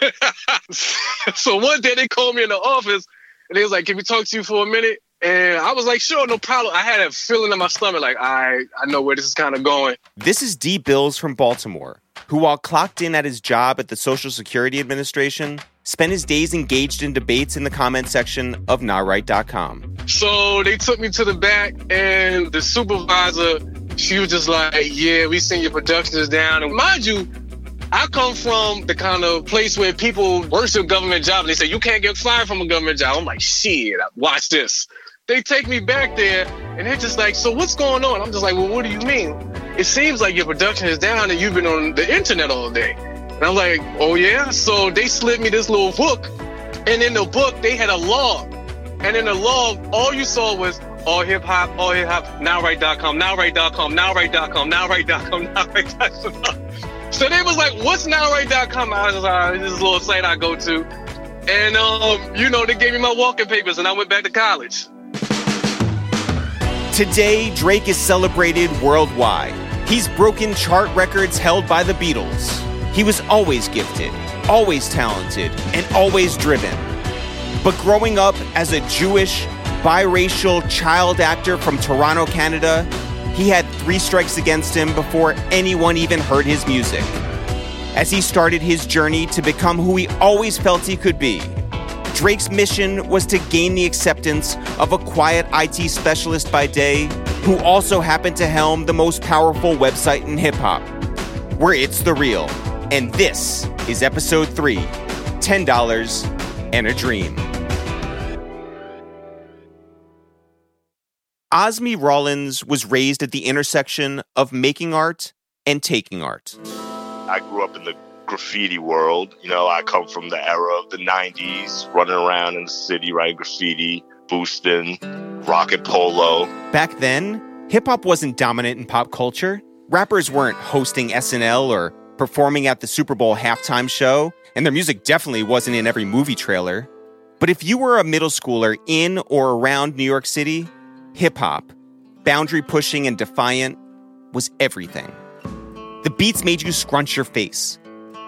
so one day they called me in the office and they was like, "Can we talk to you for a minute?" And I was like, "Sure, no problem." I had a feeling in my stomach, like, "I, I know where this is kind of going." This is D. Bills from Baltimore, who, while clocked in at his job at the Social Security Administration, spent his days engaged in debates in the comment section of NahRight.com. So they took me to the back, and the supervisor, she was just like, "Yeah, we seen your productions down." And mind you, I come from the kind of place where people worship government job. They say you can't get fired from a government job. I'm like, shit, watch this. They take me back there and they're just like, so what's going on? I'm just like, well, what do you mean? It seems like your production is down and you've been on the internet all day. And I'm like, oh yeah? So they slid me this little book. And in the book, they had a log. And in the log, all you saw was all hip hop, all hip hop, nahright.com, nahright.com, nahright.com, nahright.com, nahright.com. So they was like, what's nahright.com? I was like, this is a little site I go to. And, um, you know, they gave me my walking papers and I went back to college. Today, Drake is celebrated worldwide. He's broken chart records held by the Beatles. He was always gifted, always talented, and always driven. But growing up as a Jewish, biracial child actor from Toronto, Canada, he had three strikes against him before anyone even heard his music. As he started his journey to become who he always felt he could be, Drake's mission was to gain the acceptance of a quiet IT specialist by day who also happened to helm the most powerful website in hip hop, where it's the real. And this is episode three $10 and a Dream. Osmy Rollins was raised at the intersection of making art and taking art. I grew up in the graffiti world. You know, I come from the era of the 90s, running around in the city, writing graffiti, boosting, rocket polo. Back then, hip hop wasn't dominant in pop culture. Rappers weren't hosting SNL or performing at the Super Bowl halftime show, and their music definitely wasn't in every movie trailer. But if you were a middle schooler in or around New York City, hip hop, boundary pushing and defiant, was everything. The beats made you scrunch your face.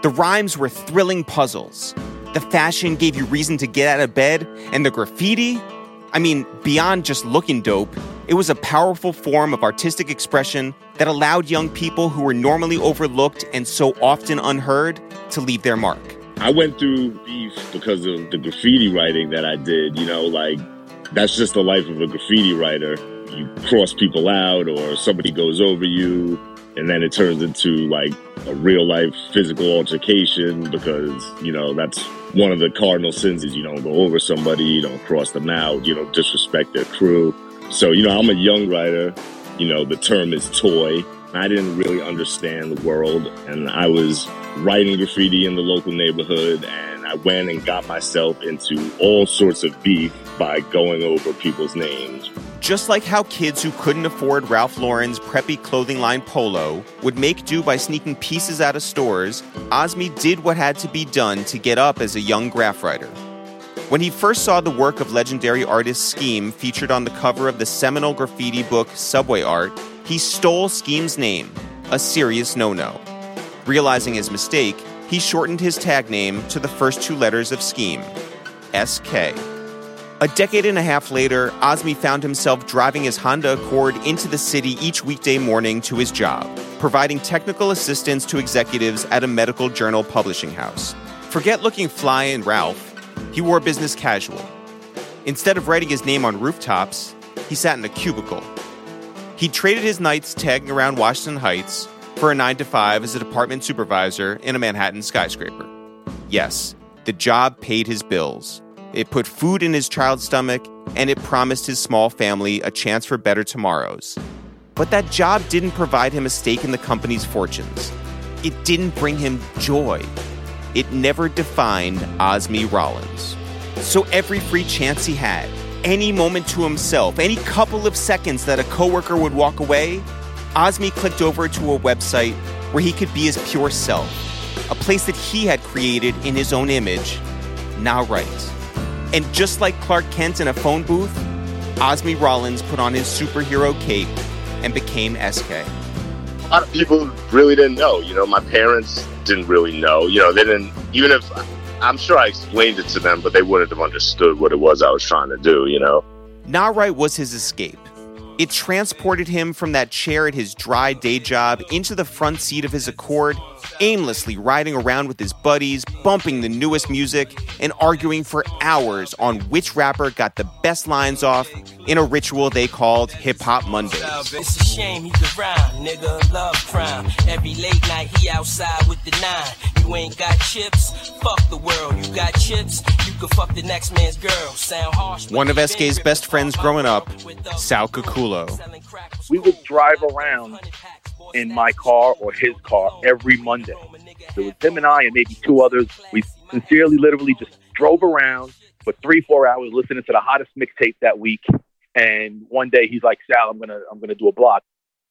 The rhymes were thrilling puzzles. The fashion gave you reason to get out of bed, and the graffiti, I mean, beyond just looking dope, it was a powerful form of artistic expression that allowed young people who were normally overlooked and so often unheard to leave their mark. I went through beef because of the graffiti writing that I did, you know, like that's just the life of a graffiti writer. You cross people out, or somebody goes over you, and then it turns into like a real life physical altercation because you know that's one of the cardinal sins is you don't go over somebody, you don't cross them out, you don't disrespect their crew. So you know, I'm a young writer. You know, the term is toy. I didn't really understand the world, and I was writing graffiti in the local neighborhood and I went and got myself into all sorts of beef by going over people's names. Just like how kids who couldn't afford Ralph Lauren's preppy clothing line polo would make do by sneaking pieces out of stores, Osmy did what had to be done to get up as a young graph writer. When he first saw the work of legendary artist Skeme featured on the cover of the seminal graffiti book Subway Art, he stole Skeme's name, a serious no no. Realizing his mistake, he shortened his tag name to the first two letters of Skeme SK. A decade and a half later, Osmy found himself driving his Honda Accord into the city each weekday morning to his job, providing technical assistance to executives at a medical journal publishing house. Forget looking fly and Ralph, he wore business casual. Instead of writing his name on rooftops, he sat in a cubicle. He traded his nights tagging around Washington Heights for a 9 to 5 as a department supervisor in a Manhattan skyscraper. Yes, the job paid his bills. It put food in his child's stomach, and it promised his small family a chance for better tomorrows. But that job didn't provide him a stake in the company's fortunes. It didn't bring him joy. It never defined Osmy Rollins. So every free chance he had, any moment to himself, any couple of seconds that a coworker would walk away, Osmy clicked over to a website where he could be his pure self, a place that he had created in his own image, Nah Right. And just like Clark Kent in a phone booth, Osmy Rollins put on his superhero cape and became SK. A lot of people really didn't know. You know, my parents didn't really know. You know, they didn't, even if I'm sure I explained it to them, but they wouldn't have understood what it was I was trying to do, you know? Nah Right was his escape. It transported him from that chair at his dry day job into the front seat of his Accord, aimlessly riding around with his buddies, bumping the newest music, and arguing for hours on which rapper got the best lines off in a ritual they called Hip Hop Mondays. It's a shame he's around, nigga, love crime. Every late night he outside with the nine. You ain't got chips, fuck the world. You got chips, you can fuck the next man's girl. Sound harsh. One of SK's best friends growing up, Sal Kakulo. We would drive around in my car or his car every Monday. It was him and I and maybe two others. We sincerely, literally just drove around for three, four hours listening to the hottest mixtape that week. And one day he's like, Sal, I'm gonna I'm gonna do a block.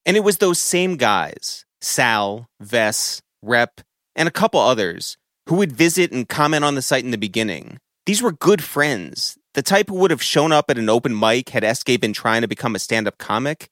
And it was those same guys, Sal, Vess, Rep, and a couple others, who would visit and comment on the site in the beginning. These were good friends, the type who would have shown up at an open mic had SK been trying to become a stand up comic,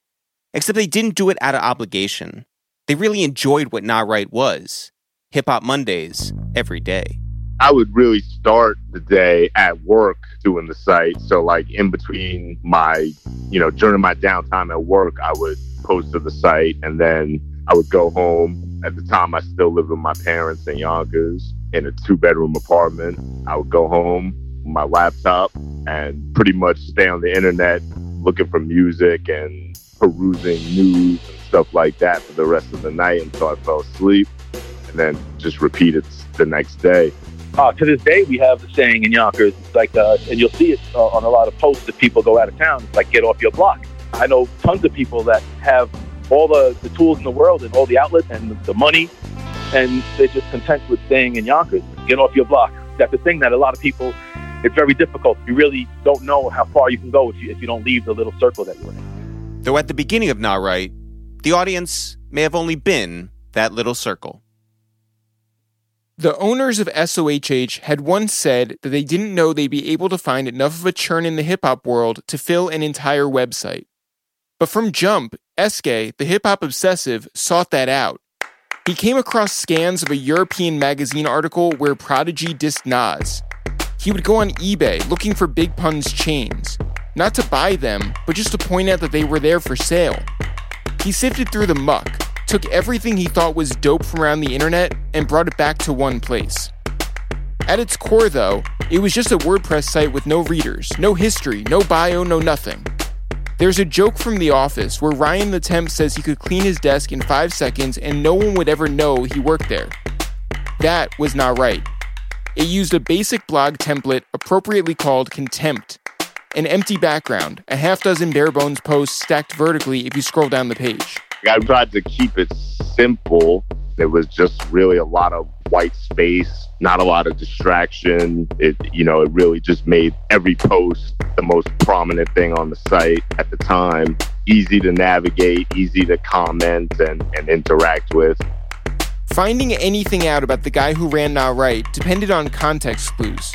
except they didn't do it out of obligation. They really enjoyed what Nah Right was Hip Hop Mondays every day. I would really start the day at work doing the site. So, like in between my, you know, during my downtime at work, I would post to the site and then I would go home. At the time, I still lived with my parents in Yonkers in a two bedroom apartment. I would go home, my laptop, and pretty much stay on the internet looking for music and perusing news and stuff like that for the rest of the night until I fell asleep and then just repeat it the next day. Uh, to this day, we have the saying in Yonkers, it's like, uh, and you'll see it uh, on a lot of posts that people go out of town, it's like, get off your block. I know tons of people that have all the, the tools in the world and all the outlets and the money, and they're just content with staying in Yonkers. Get off your block. That's the thing that a lot of people, it's very difficult. You really don't know how far you can go if you, if you don't leave the little circle that you're in. Though at the beginning of Nah Right, the audience may have only been that little circle. The owners of SOHH had once said that they didn't know they'd be able to find enough of a churn in the hip hop world to fill an entire website. But from Jump, SK, the hip hop obsessive, sought that out. He came across scans of a European magazine article where Prodigy dissed Nas. He would go on eBay looking for Big Pun's chains, not to buy them, but just to point out that they were there for sale. He sifted through the muck, took everything he thought was dope from around the internet, and brought it back to one place. At its core, though, it was just a WordPress site with no readers, no history, no bio, no nothing. There's a joke from The Office where Ryan the Temp says he could clean his desk in five seconds and no one would ever know he worked there. That was Nah Right. It used a basic blog template appropriately called Contempt, an empty background, a half dozen bare bones posts stacked vertically if you scroll down the page. I tried to keep it simple. There was just really a lot of white space, not a lot of distraction. It, you know, it really just made every post the most prominent thing on the site at the time. Easy to navigate, easy to comment and, and interact with. Finding anything out about the guy who ran Nah Right depended on context clues.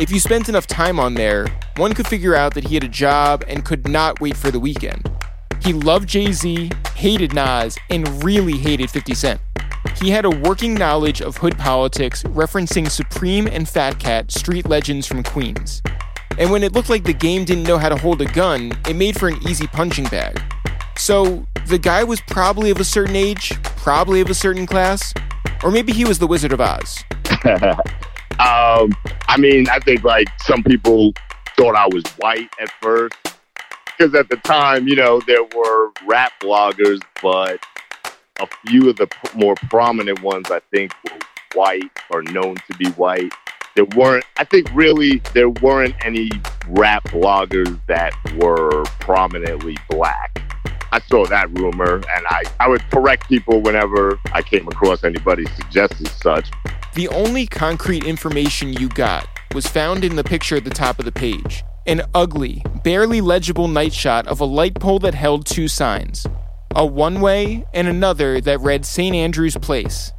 If you spent enough time on there, one could figure out that he had a job and could not wait for the weekend. He loved Jay Z, hated Nas, and really hated 50 Cent. He had a working knowledge of hood politics, referencing Supreme and Fat Cat, street legends from Queens. And when it looked like the game didn't know how to hold a gun, it made for an easy punching bag. So, the guy was probably of a certain age, probably of a certain class, or maybe he was the Wizard of Oz. um, I mean, I think like some people thought I was white at first because at the time, you know, there were rap bloggers, but a few of the more prominent ones, I think, were white or known to be white. There weren't, I think, really, there weren't any rap bloggers that were prominently black. I saw that rumor, and I, I would correct people whenever I came across anybody suggesting such. The only concrete information you got was found in the picture at the top of the page an ugly, barely legible night shot of a light pole that held two signs a one way and another that read St. Andrew's Place.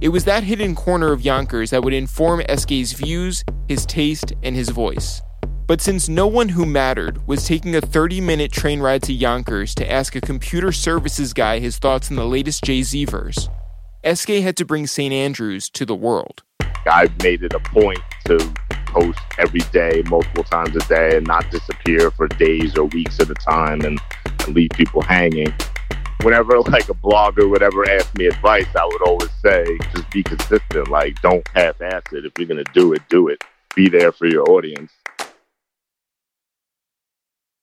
It was that hidden corner of Yonkers that would inform SK's views, his taste, and his voice. But since no one who mattered was taking a 30 minute train ride to Yonkers to ask a computer services guy his thoughts on the latest Jay Z verse, SK had to bring St. Andrews to the world. I've made it a point to post every day, multiple times a day, and not disappear for days or weeks at a time and, and leave people hanging. Whenever like a blogger would ever ask me advice, I would always say, just be consistent. Like, don't half-ass it. If you're gonna do it, do it. Be there for your audience.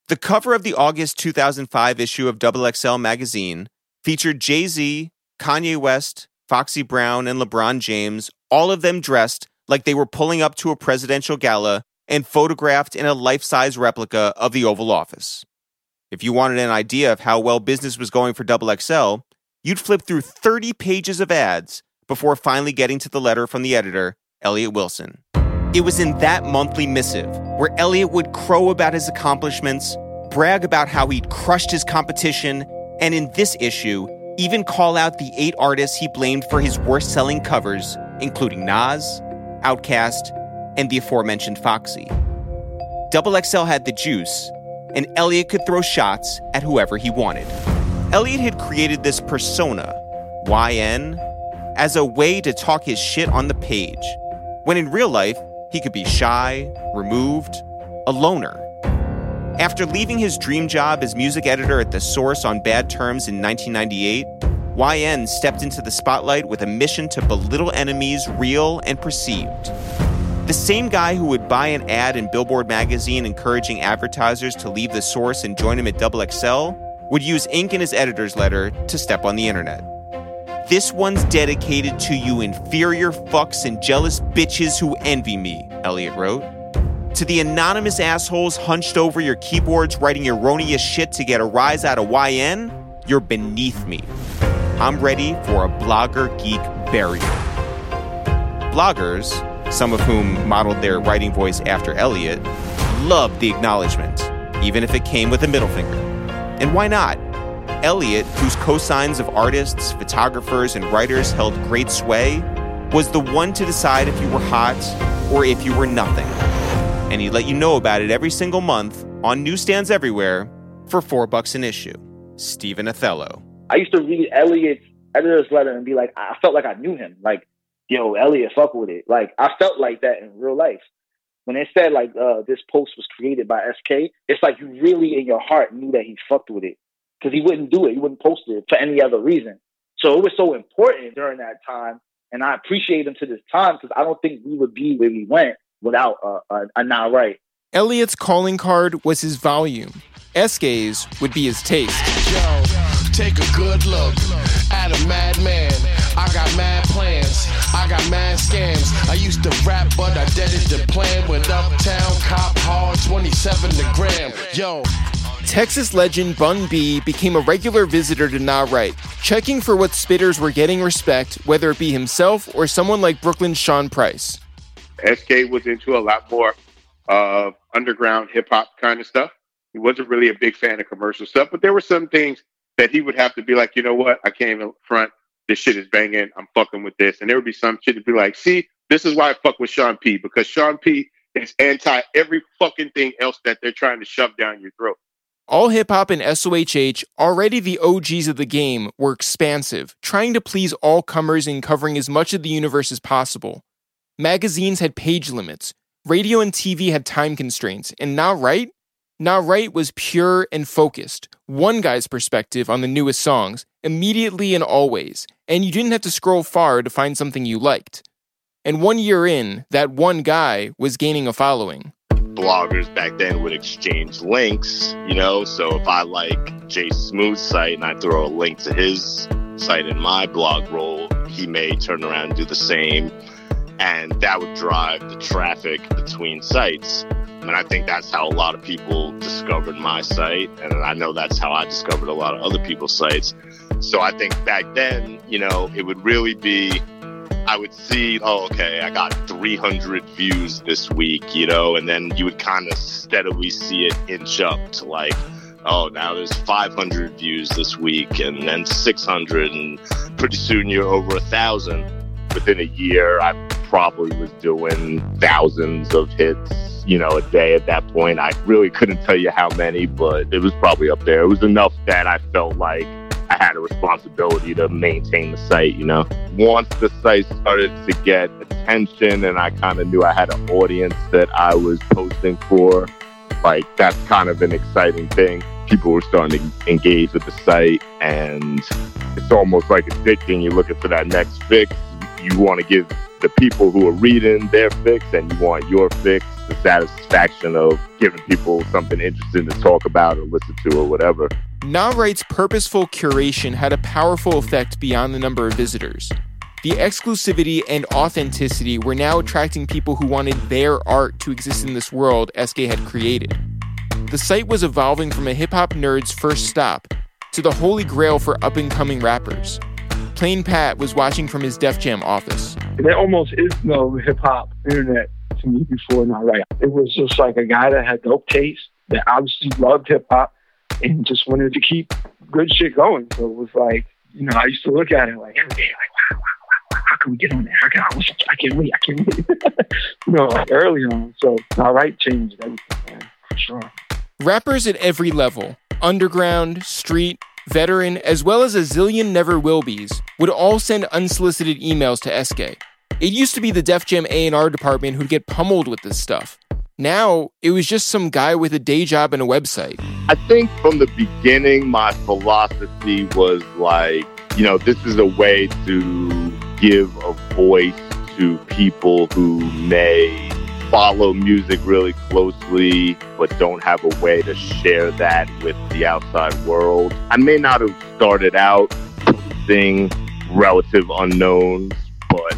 The cover of the August 2005 issue of Double XL magazine featured Jay Z, Kanye West, Foxy Brown, and LeBron James, all of them dressed like they were pulling up to a presidential gala and photographed in a life size replica of the Oval Office. If you wanted an idea of how well business was going for Double XL, you'd flip through 30 pages of ads before finally getting to the letter from the editor, Elliott Wilson. It was in that monthly missive where Elliott would crow about his accomplishments, brag about how he'd crushed his competition, and in this issue, even call out the eight artists he blamed for his worst selling covers, including Nas, Outkast, and the aforementioned Foxy. Double XL had the juice, and Elliott could throw shots at whoever he wanted. Elliot had created this persona, YN, as a way to talk his shit on the page, when in real life, he could be shy, removed, a loner. After leaving his dream job as music editor at The Source on bad terms in 1998, YN stepped into the spotlight with a mission to belittle enemies real and perceived. The same guy who would buy an ad in Billboard magazine encouraging advertisers to leave The Source and join him at Double XL would use ink in his editor's letter to step on the internet. This one's dedicated to you inferior fucks and jealous bitches who envy me, Elliott wrote. To the anonymous assholes hunched over your keyboards writing erroneous shit to get a rise out of YN, you're beneath me. I'm ready for a blogger geek burial. Bloggers, some of whom modeled their writing voice after Elliott, loved the acknowledgement, even if it came with a middle finger. And why not? Elliott, whose cosigns of artists, photographers, and writers held great sway, was the one to decide if you were hot or if you were nothing. And he'd let you know about it every single month on newsstands everywhere for four bucks an issue. Stephen Othello. I used to read Elliott's editor's letter and be like, I felt like I knew him. Like, yo, Elliott, fuck with it. Like, I felt like that in real life. When they said like uh, this post was created by SK, it's like you really in your heart knew that he fucked with it because he wouldn't do it. He wouldn't post it for any other reason. So it was so important during that time. And I appreciate him to this time because I don't think we would be where we went without a, a, a Nah Right. Elliott's calling card was his volume. SK's would be his taste. Yo, take a good look at a madman. I got mad plans. I got mad scams. I used to rap, but I did it the plan with Uptown Cop Hard 27 the gram. Yo, Texas legend Bun B became a regular visitor to Nah Right, checking for what spitters were getting respect, whether it be himself or someone like Brooklyn's Sean Price. SK was into a lot more uh, underground hip hop kind of stuff. He wasn't really a big fan of commercial stuff, but there were some things that he would have to be like, you know what? I came in front. This shit is banging. I'm fucking with this. And there would be some shit to be like, see, this is why I fuck with Sean P. Because Sean P is anti every fucking thing else that they're trying to shove down your throat. All hip hop and SOHH, already the OGs of the game, were expansive, trying to please all comers and covering as much of the universe as possible. Magazines had page limits, radio and TV had time constraints, and Nah Right? Nah Right was pure and focused, one guy's perspective on the newest songs, immediately and always, and you didn't have to scroll far to find something you liked. And one year in, that one guy was gaining a following bloggers back then would exchange links, you know. So if I like Jay Smooth's site and I throw a link to his site in my blog roll, he may turn around and do the same. And that would drive the traffic between sites. And I think that's how a lot of people discovered my site. And I know that's how I discovered a lot of other people's sites. So I think back then, you know, it would really be I would see, oh, okay, I got 300 views this week, you know, and then you would kind of steadily see it inch up to like, oh, now there's 500 views this week and then 600, and pretty soon you're over a thousand. Within a year, I probably was doing thousands of hits, you know, a day at that point. I really couldn't tell you how many, but it was probably up there. It was enough that I felt like I had a responsibility to maintain the site, you know. Once the site started to get attention and I kind of knew I had an audience that I was posting for, like that's kind of an exciting thing. People were starting to engage with the site and it's almost like addicting. You're looking for that next fix. You want to give the people who are reading their fix and you want your fix the satisfaction of giving people something interesting to talk about or listen to or whatever. Nah purposeful curation had a powerful effect beyond the number of visitors. The exclusivity and authenticity were now attracting people who wanted their art to exist in this world SK had created. The site was evolving from a hip hop nerd's first stop to the holy grail for up and coming rappers. Plain Pat was watching from his Def Jam office. There almost is no hip hop internet to me before Nah Right. It was just like a guy that had dope taste, that obviously loved hip hop, and just wanted to keep good shit going. So it was like, you know, I used to look at it like every day, like, wow, wow, wow, wow how can we get on there? How can I, I can't wait, I can't wait. you know, like early on. So Nah Right changed everything, man, for sure. Rappers at every level, underground, street, veteran, as well as a zillion never will be's, would all send unsolicited emails to SK. It used to be the Def Jam A&R department who'd get pummeled with this stuff. Now, it was just some guy with a day job and a website. I think from the beginning, my philosophy was like, you know, this is a way to give a voice to people who may follow music really closely but don't have a way to share that with the outside world. I may not have started out posting relative unknowns, but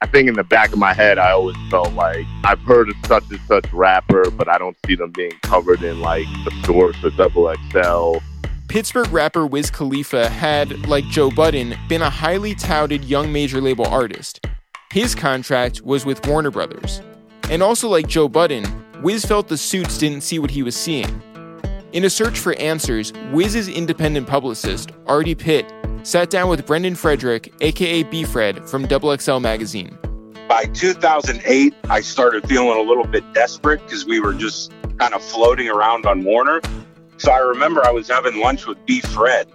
I think in the back of my head, I always felt like I've heard of such and such rapper, but I don't see them being covered in like the source or double XL. Pittsburgh rapper Wiz Khalifa had, like Joe Budden, been a highly touted young major label artist. His contract was with Warner Brothers. And also, like Joe Budden, Wiz felt the suits didn't see what he was seeing. In a search for answers, Wiz's independent publicist, Artie Pitt, sat down with Brendan Frederick, aka B Fred, from Double XL magazine. By 2008, I started feeling a little bit desperate because we were just kind of floating around on Warner. So I remember I was having lunch with B Fred,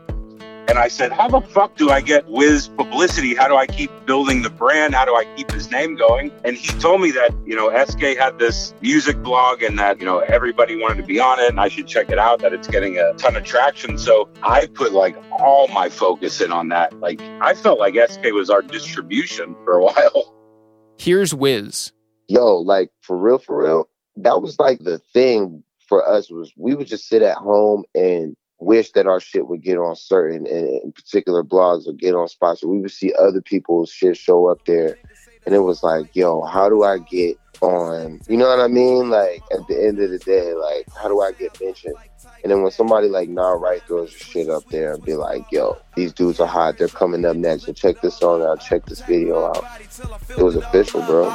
and I said, How the fuck do I get Wiz publicity? How do I keep building the brand? How do I keep his name going? And he told me that, you know, SK had this music blog and that, you know, everybody wanted to be on it and I should check it out, that it's getting a ton of traction. So I put like all my focus in on that. Like I felt like SK was our distribution for a while. Here's Wiz. Yo, like for real, for real, that was like the thing for us was we would just sit at home and wish that our shit would get on certain and particular blogs or get on spots. We would see other people's shit show up there, and it was like, yo, how do I get on? You know what I mean? Like at the end of the day, like how do I get mentioned? And then when somebody like Nah Right throws shit up there and be like, yo, these dudes are hot, they're coming up next, and check this song out, check this video out. It was official, bro.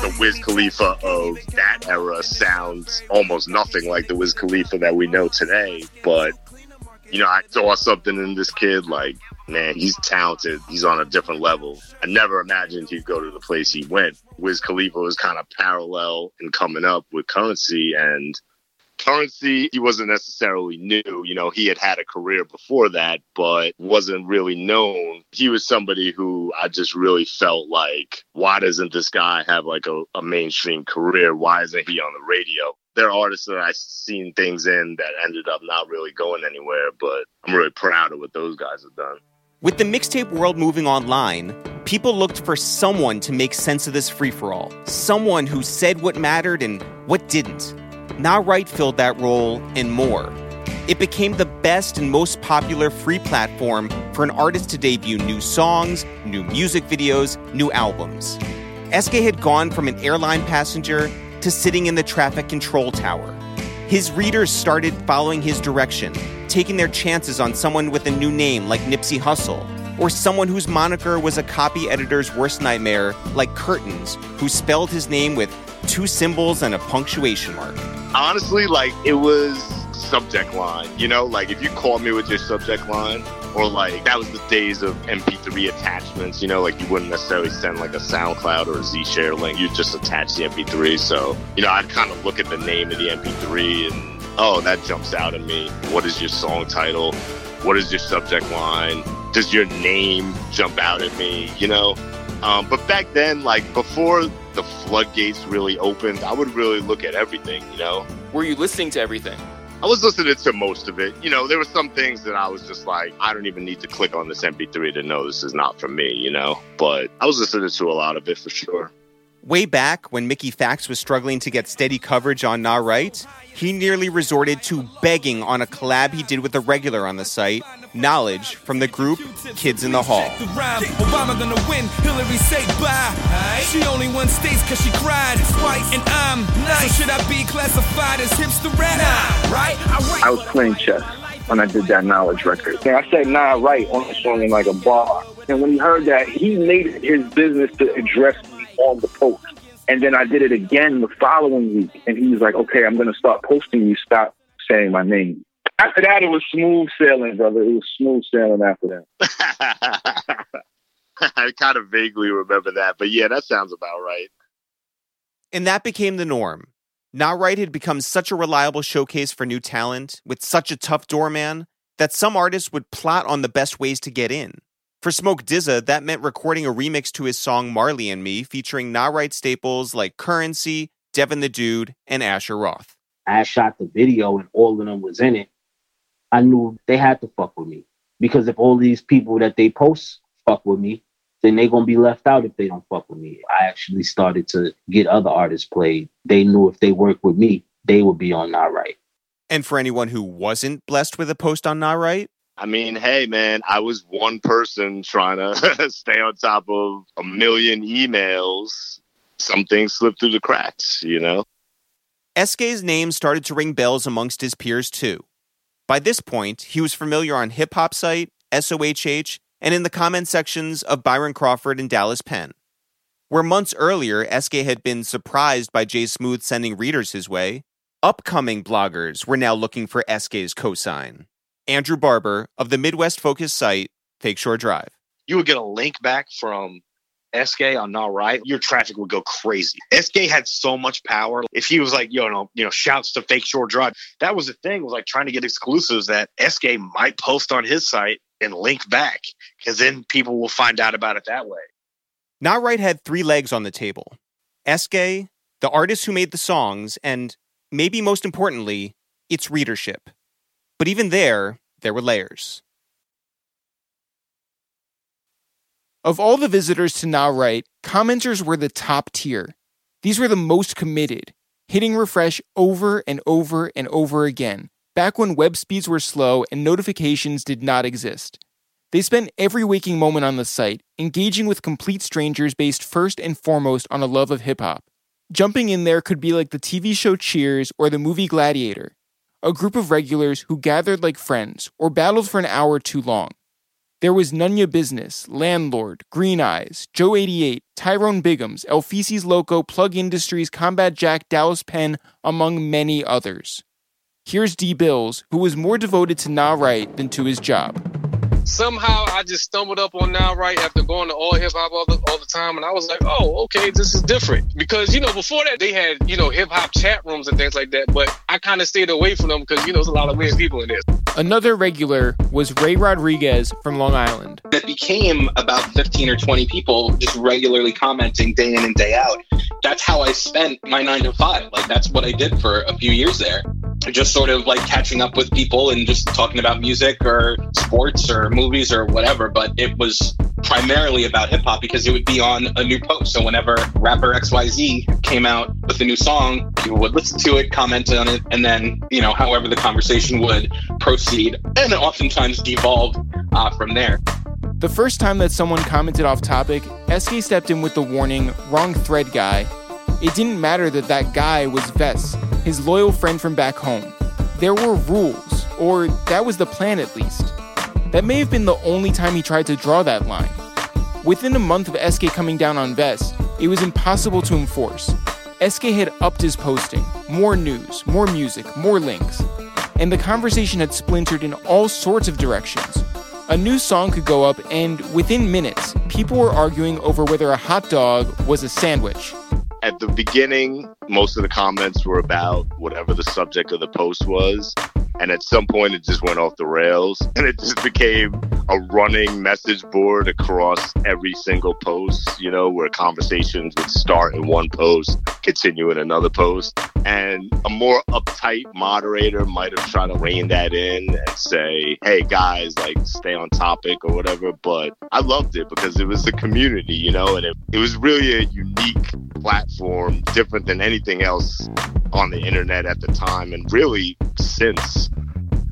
The Wiz Khalifa of that era sounds almost nothing like the Wiz Khalifa that we know today. But, you know, I saw something in this kid like, man, he's talented. He's on a different level. I never imagined he'd go to the place he went. Wiz Khalifa was kind of parallel in coming up with Currency and Currency, he wasn't necessarily new. You know, he had had a career before that, but wasn't really known. He was somebody who I just really felt like, why doesn't this guy have like a, a mainstream career? Why isn't he on the radio? There are artists that I've seen things in that ended up not really going anywhere, but I'm really proud of what those guys have done. With the mixtape world moving online, people looked for someone to make sense of this free for all. Someone who said what mattered and what didn't. Nah Right filled that role and more. It became the best and most popular free platform for an artist to debut new songs, new music videos, new albums. SK had gone from an airline passenger to sitting in the traffic control tower. His readers started following his direction, taking their chances on someone with a new name like Nipsey Hussle, or someone whose moniker was a copy editor's worst nightmare like Curtains, who spelled his name with two symbols, and a punctuation mark. Honestly, like it was subject line. You know, like if you called me with your subject line, or like that was the days of MP3 attachments. You know, like you wouldn't necessarily send like a SoundCloud or a ZShare link. You just attach the MP3. So you know, I'd kind of look at the name of the MP3 and oh, that jumps out at me. What is your song title? What is your subject line? Does your name jump out at me? You know. Um, but back then, like before the floodgates really opened, I would really look at everything. You know. Were you listening to everything? I was listening to most of it. You know, there were some things that I was just like, I don't even need to click on this MP3 to know this is not for me, you know? But I was listening to a lot of it for sure. Way back when Mickey Factz was struggling to get steady coverage on Nah Right, he nearly resorted to begging on a collab he did with a regular on the site, Knowledge, from the group Kids in the Hall. Obama gonna win, Hillary say bye. She only won states cause she cried twice, and I'm nice. So should I be classified as hipster rap? Nah, right? I, I was playing chess when I did that knowledge record. And I said nah right on the song in like a bar. And when he heard that, he made it his business to address me on the post. And then I did it again the following week. And he was like, okay, I'm going to start posting you. Stop saying my name. After that, it was smooth sailing, brother. It was smooth sailing after that. I kind of vaguely remember that, but yeah, that sounds about right. And that became the norm. Nah Right had become such a reliable showcase for new talent, with such a tough doorman, that some artists would plot on the best ways to get in. For Smoke DZA, that meant recording a remix to his song Marley and Me, featuring Nah Right staples like Currency, Devin the Dude, and Asher Roth. I shot the video and all of them was in it. I knew they had to fuck with me because if all these people that they post fuck with me, then they gonna be left out if they don't fuck with me. I actually started to get other artists played. They knew if they worked with me, they would be on Nah Right. And for anyone who wasn't blessed with a post on Nah Right, I mean, hey, man, I was one person trying to stay on top of a million emails. Some things slipped through the cracks, you know? SK's name started to ring bells amongst his peers too. By this point, he was familiar on Hip Hop Site, SOHH, and in the comment sections of Byron Crawford and Dallas Penn. Where months earlier, SK had been surprised by Jay Smooth sending readers his way, upcoming bloggers were now looking for SK's cosign. Andrew Barber of the Midwest focused site, Fake Shore Drive. You would get a link back from SK on Nah Right, your traffic would go crazy. SK had so much power. If he was like, you know, you know, shouts to Fake Shore Drive, that was the thing, was like trying to get exclusives that SK might post on his site and link back, because then people will find out about it that way. Nah Right had three legs on the table SK, the artist who made the songs, and maybe most importantly, its readership. But even there, there were layers. Of all the visitors to Nah Right, commenters were the top tier. These were the most committed, hitting refresh over and over and over again, back when web speeds were slow and notifications did not exist. They spent every waking moment on the site, engaging with complete strangers based first and foremost on a love of hip hop. Jumping in there could be like the TV show Cheers or the movie Gladiator, a group of regulars who gathered like friends or battled for an hour too long. There was Nunya Business, Landlord, Green Eyes, Joe 88, Tyrone Biggums, Elfisis Loco, Plug Industries, Combat Jack, Dallas Penn, among many others. Here's D Bills, who was more devoted to Nah Right than to his job. Somehow I just stumbled up on Nah Right after going to all hip hop all the, all the time, and I was like, oh, okay, this is different. Because you know, before that they had you know hip hop chat rooms and things like that, but I kind of stayed away from them because you know there's a lot of weird people in there. Another regular was Ray Rodriguez from Long Island. That became about 15 or 20 people just regularly commenting day in and day out. That's how I spent my nine to five. Like, that's what I did for a few years there. Just sort of like catching up with people and just talking about music or sports or movies or whatever. But it was primarily about hip hop because it would be on a new post. So whenever rapper XYZ came out with a new song, people would listen to it, comment on it, and then, you know, however the conversation would proceed and oftentimes devolve uh, from there. The first time that someone commented off topic, SK stepped in with the warning, wrong thread guy. It didn't matter that that guy was Vess, his loyal friend from back home. There were rules, or that was the plan at least. That may have been the only time he tried to draw that line. Within a month of SK coming down on Vess, it was impossible to enforce. SK had upped his posting. More news, more music, more links. And the conversation had splintered in all sorts of directions. A new song could go up, and within minutes, people were arguing over whether a hot dog was a sandwich. At the beginning, most of the comments were about whatever the subject of the post was. And at some point, it just went off the rails and it just became a running message board across every single post, you know, where conversations would start in one post, continue in another post. And a more uptight moderator might have tried to rein that in and say, hey, guys, like, stay on topic or whatever. But I loved it because it was a community, you know, and it, it was really a unique platform, different than anything else on the internet at the time and really since.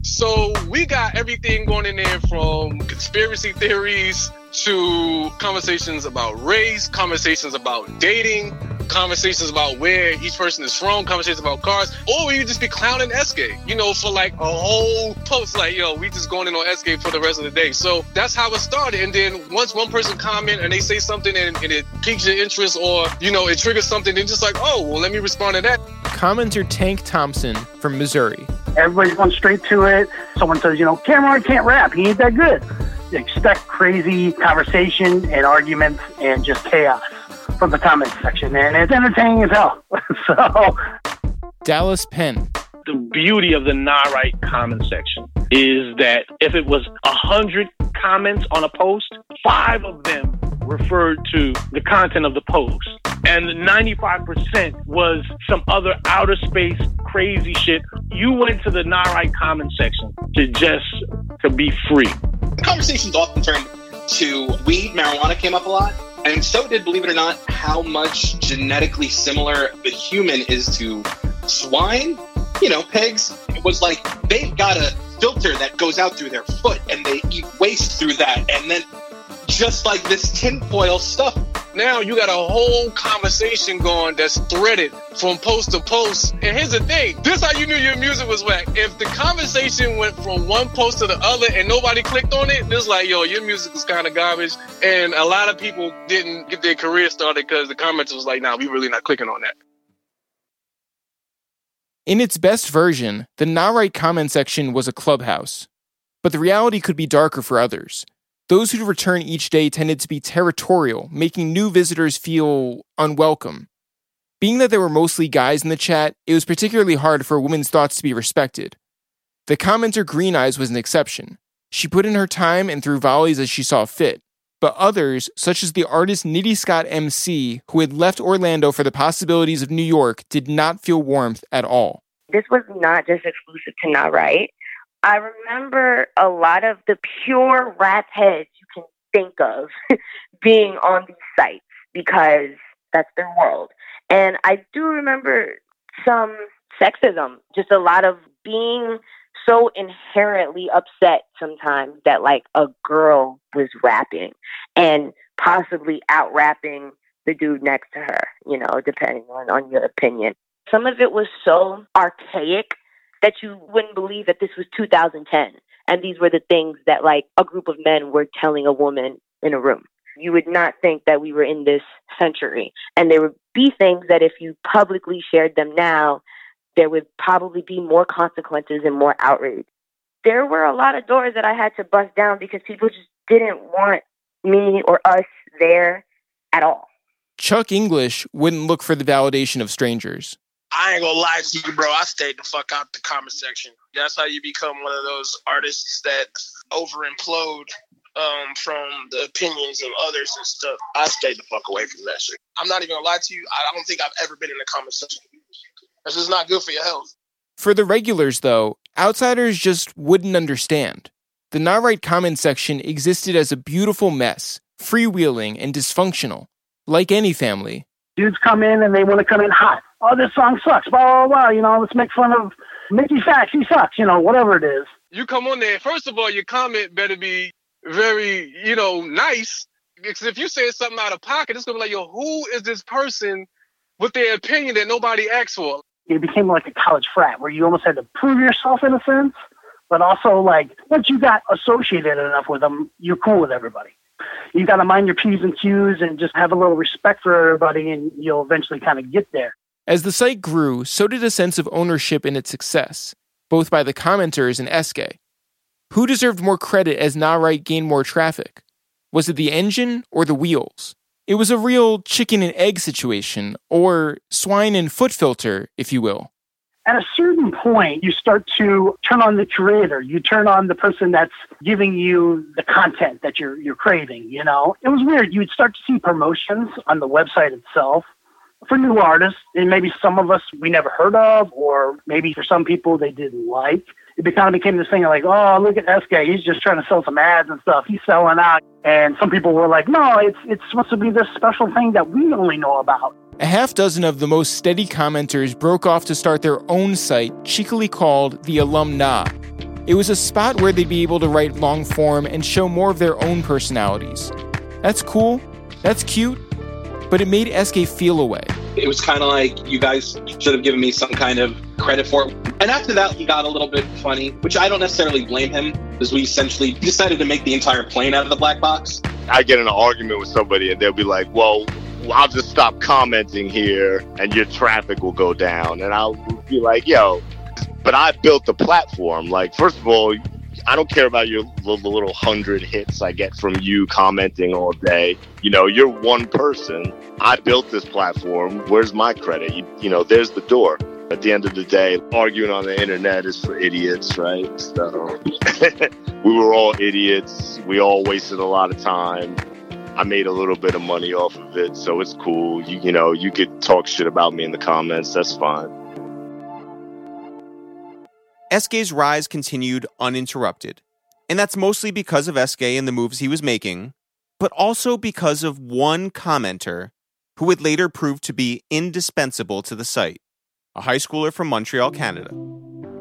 So we got everything going in there from conspiracy theories to conversations about race, conversations about dating, conversations about where each person is from, conversations about cars, or we just be clowning SK, you know, for like a whole post, like, yo, we just going in on SK for the rest of the day. So that's how it started. And then once one person comment and they say something and, and it piques your interest or, you know, it triggers something, then just like, oh, well, let me respond to that. Commenter Tank Thompson from Missouri. Everybody's going straight to it. Someone says, you know, Cam'ron can't rap. He ain't that good. Expect crazy conversation and arguments and just chaos from the comments section. And it's entertaining as hell. so, Dallas Penn. The beauty of the Nah Right comment section is that if it was a hundred comments on a post, five of them referred to the content of the post. And 95% was some other outer space crazy shit. You went to the Nah Right comment section to just to be free. Conversations often turn to weed, marijuana came up a lot. And so did, believe it or not, how much genetically similar the human is to swine. You know, pigs. It was like they've got a filter that goes out through their foot and they eat waste through that. And then just like this tinfoil stuff. Now you got a whole conversation going that's threaded from post to post. And here's the thing this is how you knew your music was whack. If the conversation went from one post to the other and nobody clicked on it, it's like, yo, your music is kind of garbage. And a lot of people didn't get their career started because the comments was like, nah, we really not clicking on that. In its best version, the Nah Right comment section was a clubhouse. But the reality could be darker for others. Those who'd return each day tended to be territorial, making new visitors feel unwelcome. Being that there were mostly guys in the chat, it was particularly hard for a woman's thoughts to be respected. The commenter Green Eyes was an exception. She put in her time and threw volleys as she saw fit. But others, such as the artist Nitty Scott MC, who had left Orlando for the possibilities of New York, did not feel warmth at all. This was not just exclusive to Nah Right. I remember a lot of the pure rap heads you can think of being on these sites because that's their world. And I do remember some sexism, just a lot of being so inherently upset sometimes that like a girl was rapping and possibly out rapping the dude next to her, you know, depending on, on your opinion. Some of it was so archaic that you wouldn't believe that this was 2010 and these were the things that like a group of men were telling a woman in a room you would not think that we were in this century and there would be things that if you publicly shared them now there would probably be more consequences and more outrage there were a lot of doors that i had to bust down because people just didn't want me or us there at all Chuck English wouldn't look for the validation of strangers. I ain't gonna lie to you, bro. I stayed the fuck out the comment section. That's how you become one of those artists that over implode um, from the opinions of others and stuff. I stayed the fuck away from that shit. I'm not even gonna lie to you. I don't think I've ever been in the comment section. That's just not good for your health. For the regulars, though, outsiders just wouldn't understand. The Nah Right comment section existed as a beautiful mess, freewheeling and dysfunctional, like any family. Dudes come in and they want to come in hot. Oh, this song sucks. Blah, blah, blah. You know, let's make fun of Mickey Factz. He sucks. You know, whatever it is. You come on there. First of all, your comment better be very, you know, nice. Because if you say something out of pocket, it's gonna be like, yo, who is this person with their opinion that nobody asked for? It became like a college frat where you almost had to prove yourself in a sense, but also like once you got associated enough with them, you're cool with everybody. You got to mind your P's and Q's and just have a little respect for everybody, and you'll eventually kind of get there. As the site grew, so did a sense of ownership in its success, both by the commenters and SK. Who deserved more credit as Nah Right gained more traffic? Was it the engine or the wheels? It was a real chicken and egg situation, or swine and foot filter, if you will. At a certain point, you start to turn on the curator. You turn on the person that's giving you the content that you're you're craving. You know, it was weird. You would start to see promotions on the website itself for new artists, and maybe some of us we never heard of, or maybe for some people they didn't like it kind of became this thing of like, oh, look at SK, he's just trying to sell some ads and stuff. He's selling out. And some people were like, no, it's it's supposed to be this special thing that we only know about. A half dozen of the most steady commenters broke off to start their own site, cheekily called the Alumna. It was a spot where they'd be able to write long form and show more of their own personalities. That's cool, that's cute, but it made SK feel away. It was kind of like you guys should have given me some kind of credit for it. And after that, he got a little bit funny, which I don't necessarily blame him, because we essentially decided to make the entire plane out of the black box. I get in an argument with somebody and they'll be like, well, I'll just stop commenting here and your traffic will go down. And I'll be like, yo, but I built the platform. Like, first of all, I don't care about your little, little hundred hits I get from you commenting all day. You know, you're one person. I built this platform. Where's my credit? You, you know, there's the door. At the end of the day, arguing on the internet is for idiots, right? So we were all idiots. We all wasted a lot of time. I made a little bit of money off of it, so it's cool. You, you know, you could talk shit about me in the comments. That's fine. SK's rise continued uninterrupted. And that's mostly because of SK and the moves he was making, but also because of one commenter who would later prove to be indispensable to the site a high schooler from Montreal, Canada.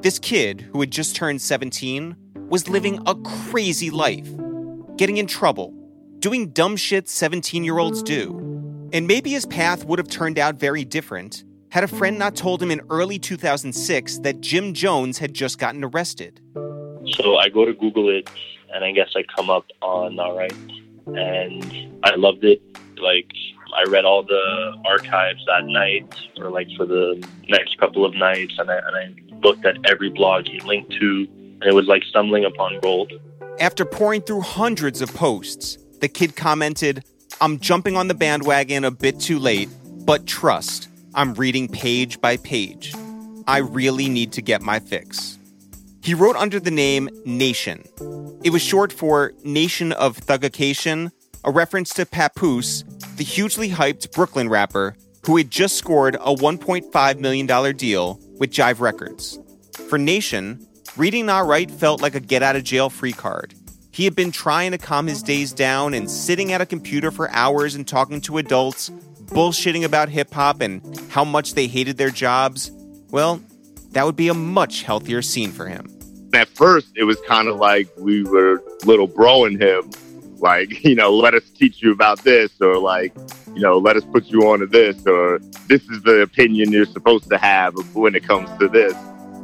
This kid, who had just turned 17, was living a crazy life, getting in trouble, doing dumb shit 17 year olds do. And maybe his path would have turned out very different had a friend not told him in early 2006 that Jim Jones had just gotten arrested. So I go to Google it, and I guess I come up on Nah Right, and I loved it. Like, I read all the archives that night, or like for the next couple of nights, and I, and I looked at every blog he linked to, and it was like stumbling upon gold. After pouring through hundreds of posts, the kid commented, I'm jumping on the bandwagon a bit too late, but trust, I'm reading page by page. I really need to get my fix. He wrote under the name Nation. It was short for Nation of Thuggication, a reference to Papoose, the hugely hyped Brooklyn rapper who had just scored a $1.5 million deal with Jive Records. For Nation, reading Nah Right felt like a get out of jail free card. He had been trying to calm his days down and sitting at a computer for hours and talking to adults bullshitting about hip hop and how much they hated their jobs, well, that would be a much healthier scene for him. At first, it was kind of like we were little broing him, like, you know, let us teach you about this, or like, you know, let us put you onto this, or this is the opinion you're supposed to have when it comes to this.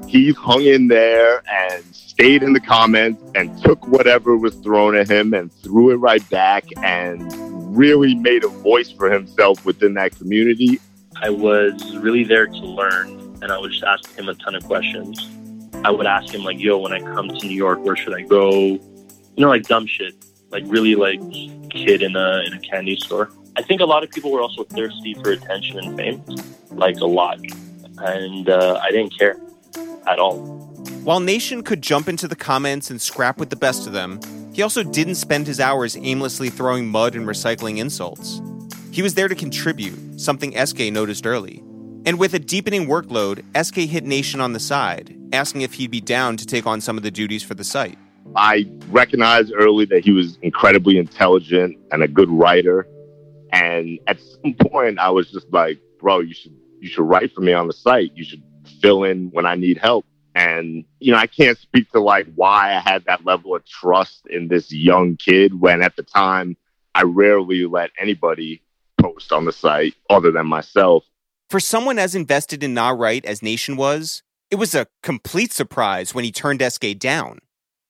He hung in there and stayed in the comments and took whatever was thrown at him and threw it right back and really made a voice for himself within that community. I was really there to learn, and I would just ask him a ton of questions. I would ask him like, "Yo, when I come to New York, where should I go?" You know, like dumb shit, like really like kid in a in a candy store. I think a lot of people were also thirsty for attention and fame, like a lot, and uh, I didn't care at all. While Nation could jump into the comments and scrap with the best of them, he also didn't spend his hours aimlessly throwing mud and recycling insults. He was there to contribute, something SK noticed early. And with a deepening workload, SK hit Nation on the side, asking if he'd be down to take on some of the duties for the site. I recognized early that he was incredibly intelligent and a good writer. And at some point, I was just like, bro, you should you should write for me on the site. You should fill in when I need help. And, you know, I can't speak to like why I had that level of trust in this young kid when at the time I rarely let anybody post on the site other than myself. For someone as invested in Nah Right as Nation was, it was a complete surprise when he turned SK down.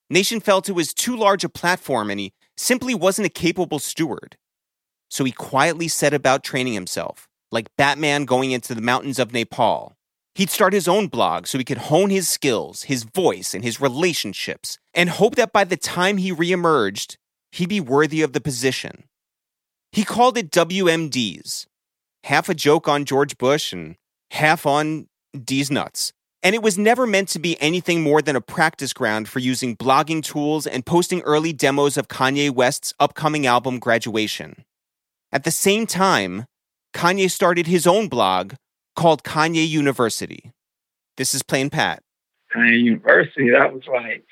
Nation felt it was too large a platform and he simply wasn't a capable steward. So he quietly set about training himself, like Batman going into the mountains of Nepal. He'd start his own blog so he could hone his skills, his voice, and his relationships, and hope that by the time he reemerged, he'd be worthy of the position. He called it WMDs, half a joke on George Bush and half on D's nuts. And it was never meant to be anything more than a practice ground for using blogging tools and posting early demos of Kanye West's upcoming album Graduation. At the same time, Kanye started his own blog called Kanye University. This is Plain Pat. Kanye University, that was like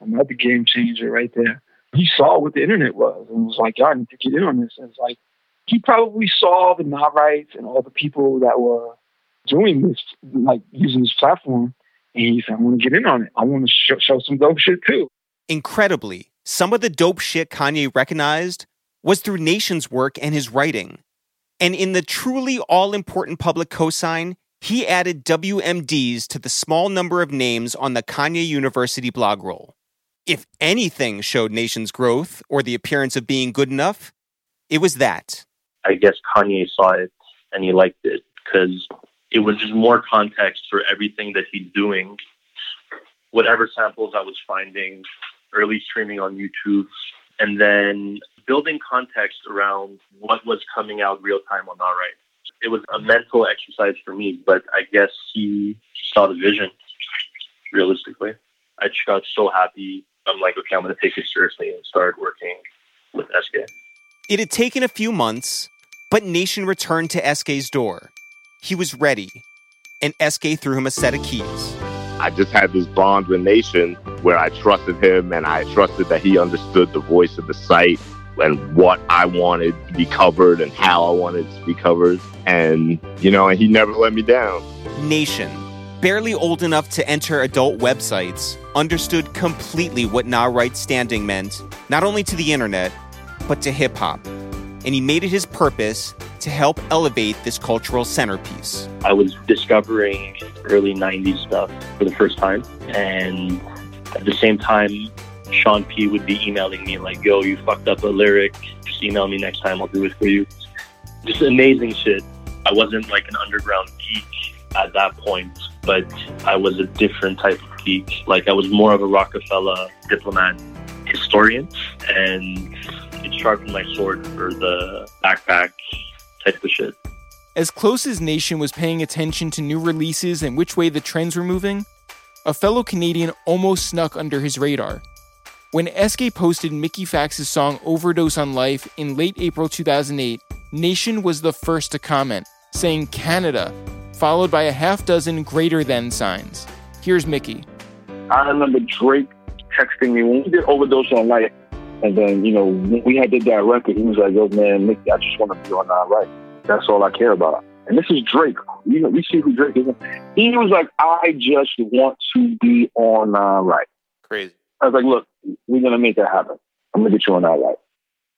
another game changer right there. He saw what the internet was and was like, y'all need to get in on this. And it's like, he probably saw the Nah Rights and all the people that were doing this, like using this platform. And he said, I want to get in on it. I want to show, show some dope shit too. Incredibly, some of the dope shit Kanye recognized was through Nation's work and his writing. And in the truly all important public cosign, he added WMDs to the small number of names on the Kanye University blog roll. If anything showed Nation's growth or the appearance of being good enough, it was that. I guess Kanye saw it and he liked it because it was just more context for everything that he's doing. Whatever samples I was finding, early streaming on YouTube, and then building context around what was coming out real time on Nah Right. It was a mental exercise for me, but I guess he saw the vision realistically. I just got so happy. I'm like, okay, I'm going to take it seriously and start working with SK. It had taken a few months, but Nation returned to SK's door. He was ready, and SK threw him a set of keys. I just had this bond with Nation where I trusted him and I trusted that he understood the voice of the site and what I wanted to be covered and how I wanted to be covered. And, you know, and he never let me down. Nation, barely old enough to enter adult websites, understood completely what Nah Right standing meant, not only to the internet, but to hip hop. And he made it his purpose to help elevate this cultural centerpiece. I was discovering early 90s stuff for the first time. And at the same time, Sean P would be emailing me like, yo, you fucked up a lyric. Just email me next time. I'll do it for you. Just amazing shit. I wasn't like an underground geek at that point, but I was a different type of geek. Like I was more of a Roc-A-Fella diplomat historian and it sharpened my sword for the backpack type of shit. As close as Nation was paying attention to new releases and which way the trends were moving, a fellow Canadian almost snuck under his radar. When SK posted Mickey Factz's song Overdose on Life in late April 2008, Nation was the first to comment, saying Canada, followed by a half dozen greater than signs. Here's Mickey. I remember Drake texting me when we did Overdose on Life, and then, you know, when we had did that record, he was like, yo, man, Mickey, I just want to be on Nah Right. That's all I care about. And this is Drake. You know, we see who Drake is. He was like, I just want to be on Nah Right. Crazy. I was like, look, we're gonna make that happen. I'm gonna get you on Nah Right.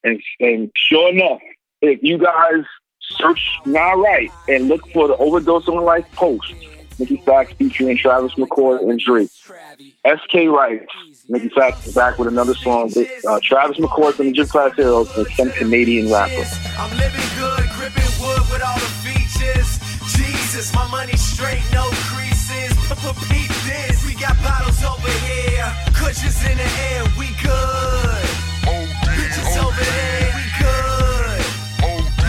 And and sure enough, if you guys search Nah Right and look for the overdose on life post, Mickey Factz featuring Travis McCoy and Drake. SK writes, Mickey Factz is back with another song with uh, Travis McCoy from the Gym Class Heroes and some Canadian rapper. I'm living good, gripping wood with all the features. Jesus, my money straight, no creases. Peep this, we got bottles over here, cushions in the air, we good. Bitches over there, we good.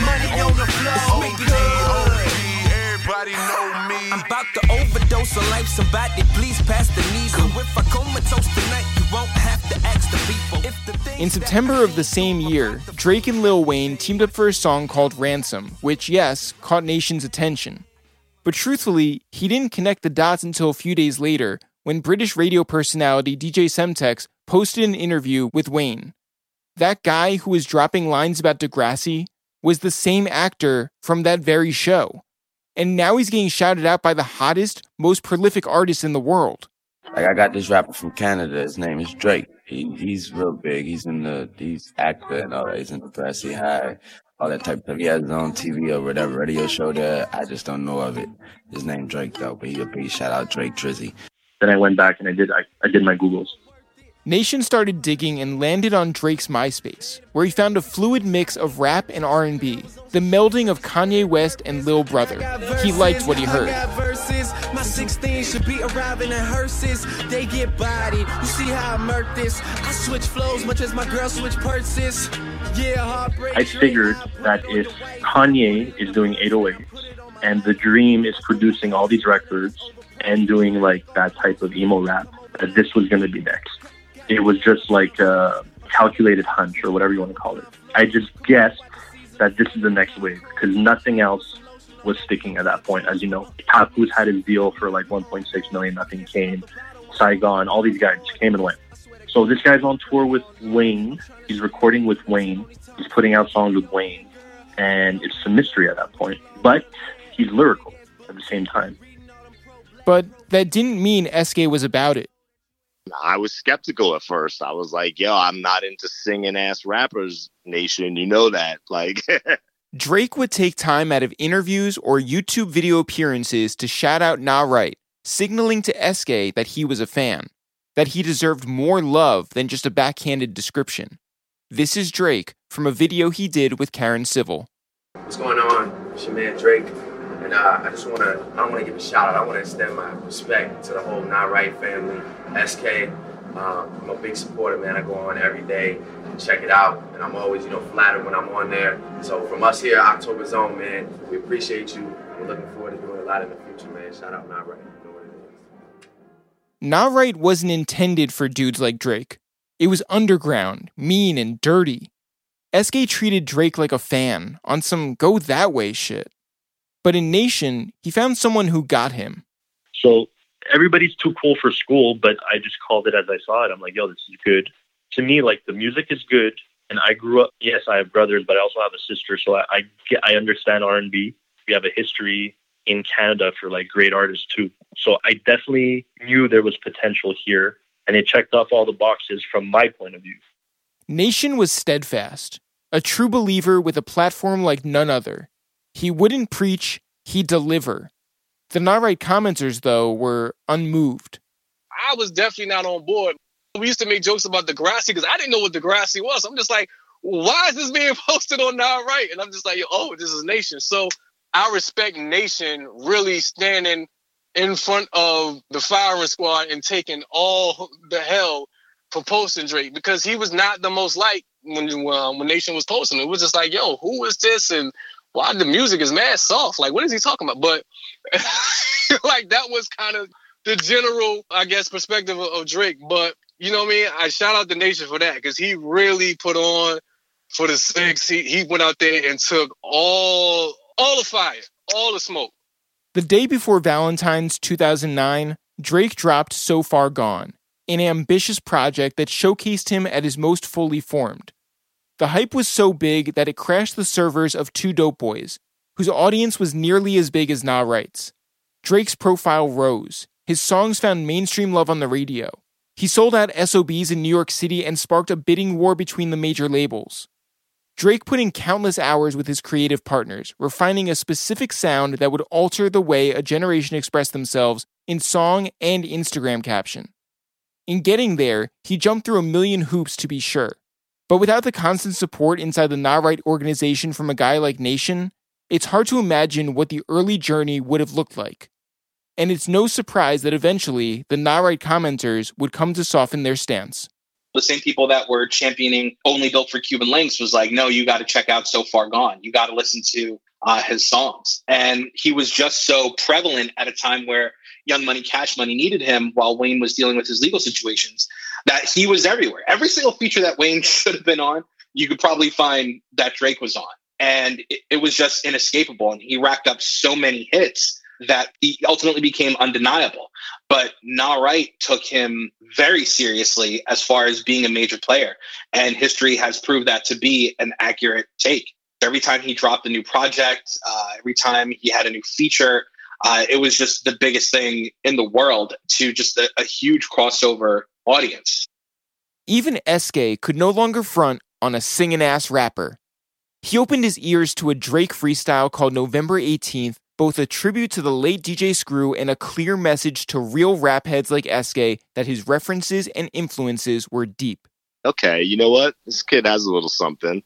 Money on the floor, we good. Everybody know me. I'm about to overdose on life. Somebody please pass the needle. If I comatose tonight, you won't have to ask the people. If the In September of the same year, Drake and Lil Wayne teamed up for a song called Ransom, which, yes, caught Nation's attention. But truthfully, he didn't connect the dots until a few days later when British radio personality DJ Semtex posted an interview with Wayne. That guy who was dropping lines about Degrassi was the same actor from that very show. And now he's getting shouted out by the hottest, most prolific artist in the world. Like I got this rapper from Canada. His name is Drake. He he's real big. He's in the he's actor and all that. He's in. He high, all that type of stuff. He has his own TV or whatever radio show there. I just don't know of it. His name Drake though, but he a big shout out Drake Drizzy. Then I went back and I did I, I did my Googles. Nation started digging and landed on Drake's MySpace, where he found a fluid mix of rap and R&B, the melding of Kanye West and Little Brother. He liked what he heard. My 16 should be arriving in hearses. They get bodied. You see how I murk this? I switch flows much as my girl switch purses. Yeah. I figured that if Kanye is doing 808 and The Dream is producing all these records and doing like that type of emo rap, that this was going to be next. It was just like a calculated hunch or whatever you want to call it. I just guessed that this is the next wave because nothing else was sticking at that point. As you know, Papoose had his deal for like 1.6 million, nothing came. Saigon, all these guys came and went. So this guy's on tour with Wayne. He's recording with Wayne. He's putting out songs with Wayne, and it's a mystery at that point. But he's lyrical at the same time. But that didn't mean SK was about it. I was skeptical at first. I was like, yo, I'm not into singing ass rappers, nation. You know that. Like, Drake would take time out of interviews or YouTube video appearances to shout out Nah Right, signaling to SK that he was a fan, that he deserved more love than just a backhanded description. This is Drake from a video he did with Karen Civil. What's going on? It's your man Drake. And uh, I just want to, I want to give a shout out. I want to extend my respect to the whole Nah Right family, SK. Um, I'm a big supporter, man. I go on every day and check it out. And I'm always, you know, flattered when I'm on there. So from us here, October's Own, man, we appreciate you. We're looking forward to doing a lot in the future, man. Shout out Nah Right. Nah Right wasn't intended for dudes like Drake. It was underground, mean, and dirty. SK treated Drake like a fan on some go that way shit. But in Nation, he found someone who got him. So everybody's too cool for school, but I just called it as I saw it. I'm like, yo, this is good. To me, like the music is good, and I grew up. Yes, I have brothers, but I also have a sister, so I I, get, I understand R&B. We have a history in Canada for like great artists too. So I definitely knew there was potential here, and it checked off all the boxes from my point of view. Nation was steadfast, a true believer with a platform like none other. He wouldn't preach, he'd deliver. The Nah Right commenters, though, were unmoved. I was definitely not on board. We used to make jokes about Degrassi because I didn't know what Degrassi was. I'm just like, why is this being posted on Nah Right? And I'm just like, oh, this is Nation. So I respect Nation really standing in front of the firing squad and taking all the hell for posting Drake because he was not the most liked when uh, when Nation was posting. It was just like, yo, who is this? And why the music is mad soft? Like, what is he talking about? But like that was kind of the general, I guess, perspective of, of Drake. But you know what I mean? I shout out the nation for that because he really put on for the six. He he went out there and took all all the fire, all the smoke. The day before Valentine's 2009, Drake dropped So Far Gone, an ambitious project that showcased him at his most fully formed. The hype was so big that it crashed the servers of Two Dope Boys, whose audience was nearly as big as Nah Right's. Drake's profile rose. His songs found mainstream love on the radio. He sold out SOBs in New York City and sparked a bidding war between the major labels. Drake put in countless hours with his creative partners, refining a specific sound that would alter the way a generation expressed themselves in song and Instagram caption. In getting there, he jumped through a million hoops to be sure. But without the constant support inside the Nah Right organization from a guy like Nation, it's hard to imagine what the early journey would have looked like. And it's no surprise that eventually the Nah Right commenters would come to soften their stance. The same people that were championing Only Built for Cuban Links was like, no, you got to check out So Far Gone. You got to listen to uh, his songs. And he was just so prevalent at a time where Young Money, Cash Money needed him while Wayne was dealing with his legal situations that he was everywhere. Every single feature that Wayne should have been on, you could probably find that Drake was on. And it, it was just inescapable. And he racked up so many hits that he ultimately became undeniable. But Nah Right took him very seriously as far as being a major player. And history has proved that to be an accurate take. Every time he dropped a new project, uh, every time he had a new feature, uh, it was just the biggest thing in the world to just a, a huge crossover audience. Even SK could no longer front on a singing ass rapper. He opened his ears to a Drake freestyle called November 18th both a tribute to the late DJ Screw and a clear message to real rap heads like SK that his references and influences were deep. Okay, you know what? This kid has a little something.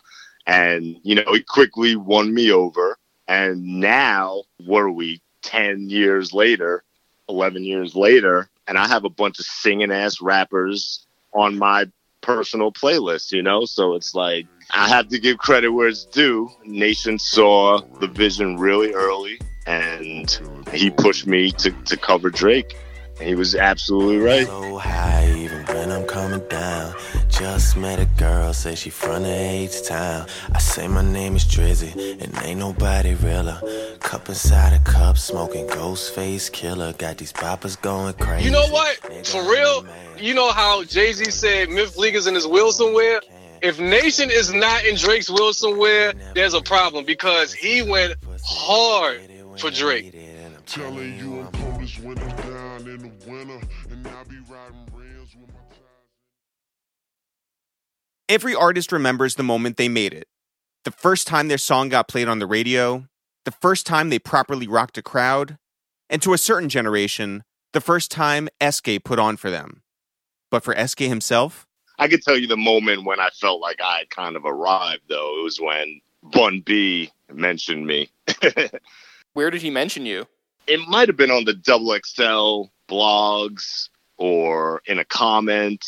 And, you know, he quickly won me over. And now, what are we, 10 years later, 11 years later, and I have a bunch of singing ass rappers on my personal playlist, you know? So it's like, I have to give credit where it's due. Nation saw the vision really early, and he pushed me to, to cover Drake. And he was absolutely right. So high, even when I'm coming down. Just met a girl, say she from the H town. I say my name is Drizzy, and ain't nobody realer. Cup inside a cup, smoking Ghostface Killah. Got these poppers going crazy. You know what? For real, you know how Jay Z said Myth League is in his will somewhere? If Nation is not in Drake's will somewhere, there's a problem because he went hard for Drake. Telling you I'm coldest when I'm down in the winter, and I'll be riding rails with my Every artist remembers the moment they made it. The first time their song got played on the radio, the first time they properly rocked a crowd, and to a certain generation, the first time SK put on for them. But for SK himself, I could tell you the moment when I felt like I had kind of arrived, though. It was when Bun B mentioned me. Where did he mention you? It might have been on the double XL blogs or in a comment,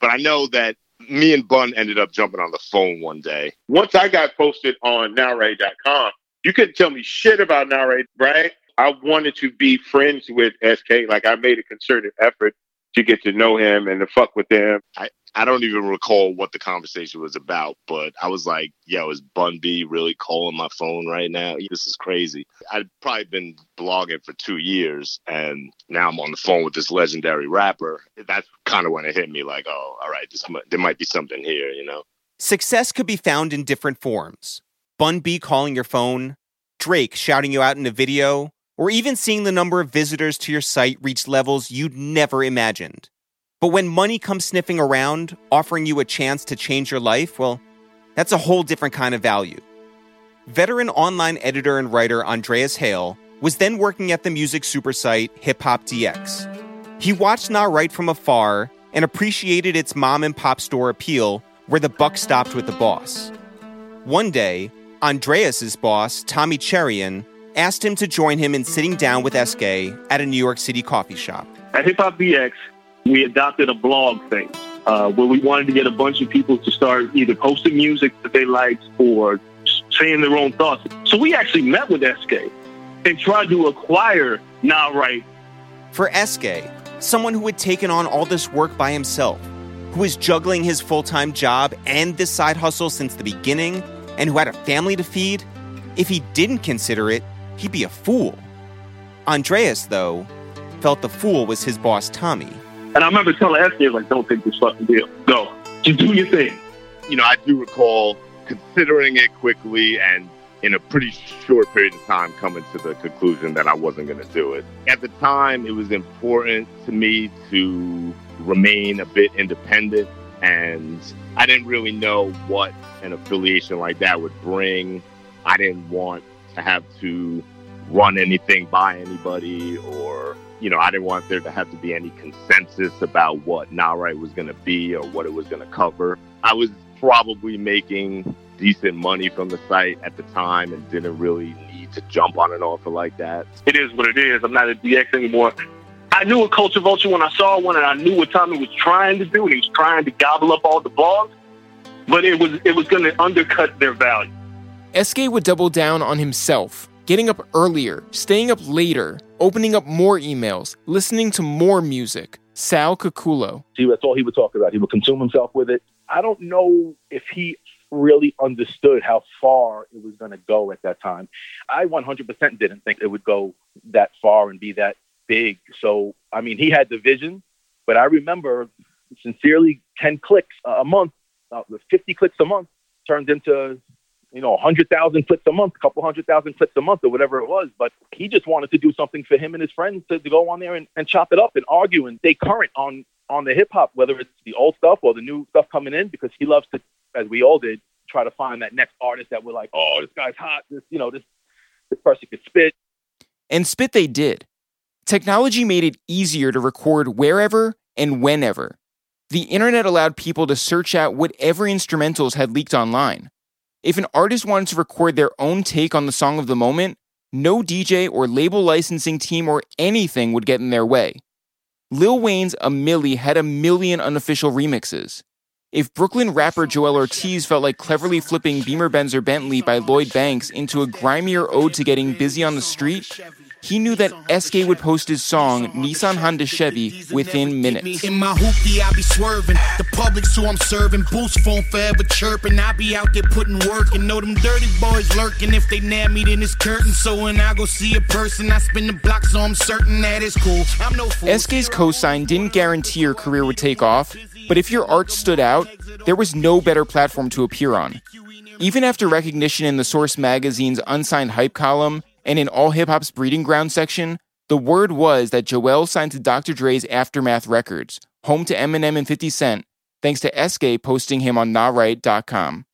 but I know that me and Bun ended up jumping on the phone one day. Once I got posted on nahright.com, you couldn't tell me shit about Nowray, right? I wanted to be friends with SK. Like I made a concerted effort to get to know him and to fuck with him. I, I don't even recall what the conversation was about, but I was like, yo, is Bun B really calling my phone right now? This is crazy. I'd probably been blogging for two years and now I'm on the phone with this legendary rapper. That's kind of when it hit me like, oh, all right, this there might be something here, you know? success could be found in different forms. Bun B calling your phone, Drake shouting you out in a video, or even seeing the number of visitors to your site reach levels you'd never imagined. But when money comes sniffing around, offering you a chance to change your life, well, that's a whole different kind of value. Veteran online editor and writer Andreas Hale was then working at the music super site Hip Hop DX. He watched Nah Right from afar and appreciated its mom and pop store appeal where the buck stopped with the boss. One day, Andreas's boss, Tommy Cherian, asked him to join him in sitting down with SK at a New York City coffee shop. At Hip Hop DX, we adopted a blog thing uh, where we wanted to get a bunch of people to start either posting music that they liked or saying their own thoughts. So we actually met with SK and tried to acquire Nah Right. For SK, someone who had taken on all this work by himself, who was juggling his full time job and this side hustle since the beginning, and who had a family to feed, if he didn't consider it, he'd be a fool. Andreas, though, felt the fool was his boss, Tommy. And I remember telling SK, like, don't take this fucking deal. Go. Just do your thing. You know, I do recall considering it quickly and in a pretty short period of time coming to the conclusion that I wasn't going to do it. At the time, it was important to me to remain a bit independent, and I didn't really know what an affiliation like that would bring. I didn't want to have to run anything by anybody or you know, I didn't want there to have to be any consensus about what Nah Right was going to be or what it was going to cover. I was probably making decent money from the site at the time and didn't really need to jump on an offer like that. It is what it is. I'm not a DX anymore. I knew a culture vulture when I saw one, and I knew what Tommy was trying to do. and He was trying to gobble up all the blogs, but it was it was going to undercut their value. SK would double down on himself, getting up earlier, staying up later, opening up more emails, listening to more music. Sal Caculo. See, that's all he would talk about. He would consume himself with it. I don't know if he really understood how far it was going to go at that time. I 100% didn't think it would go that far and be that big. So, I mean, he had the vision, but I remember sincerely 10 clicks a month, uh, 50 clicks a month turned into, you know, 100,000 clicks a month, a couple hundred thousand clicks a month or whatever it was. But he just wanted to do something for him and his friends to, to go on there and, and chop it up and argue and stay current on, on the hip hop, whether it's the old stuff or the new stuff coming in, because he loves to, as we all did, try to find that next artist that we're like, oh, this guy's hot. This, you know, this, this person could spit. And spit they did. Technology made it easier to record wherever and whenever. The internet allowed people to search out whatever instrumentals had leaked online. If an artist wanted to record their own take on the song of the moment, no DJ or label licensing team or anything would get in their way. Lil Wayne's A Milli had a million unofficial remixes. If Brooklyn rapper Joel Ortiz felt like cleverly flipping Beamer Benz or Bentley by Lloyd Banks into a grimier ode to getting busy on the street, he knew that SK would post his song Nissan Honda Chevy within minutes. In my hoopty, I be swerving. The public's who I'm serving. Boost phone forever chirping. I be out there putting work and know them dirty boys lurking. If they nab me, then it's curtain. So when I go see a person, I spin the block, so I'm certain that it's cool. I'm no fool. SK's cosign didn't guarantee your career would take off, but if your art stood out, there was no better platform to appear on. Even after recognition in the Source magazine's unsigned hype column and in All Hip Hop's breeding ground section, the word was that Joel signed to Dr. Dre's Aftermath Records, home to Eminem and 50 Cent, thanks to SK posting him on NahRight.com.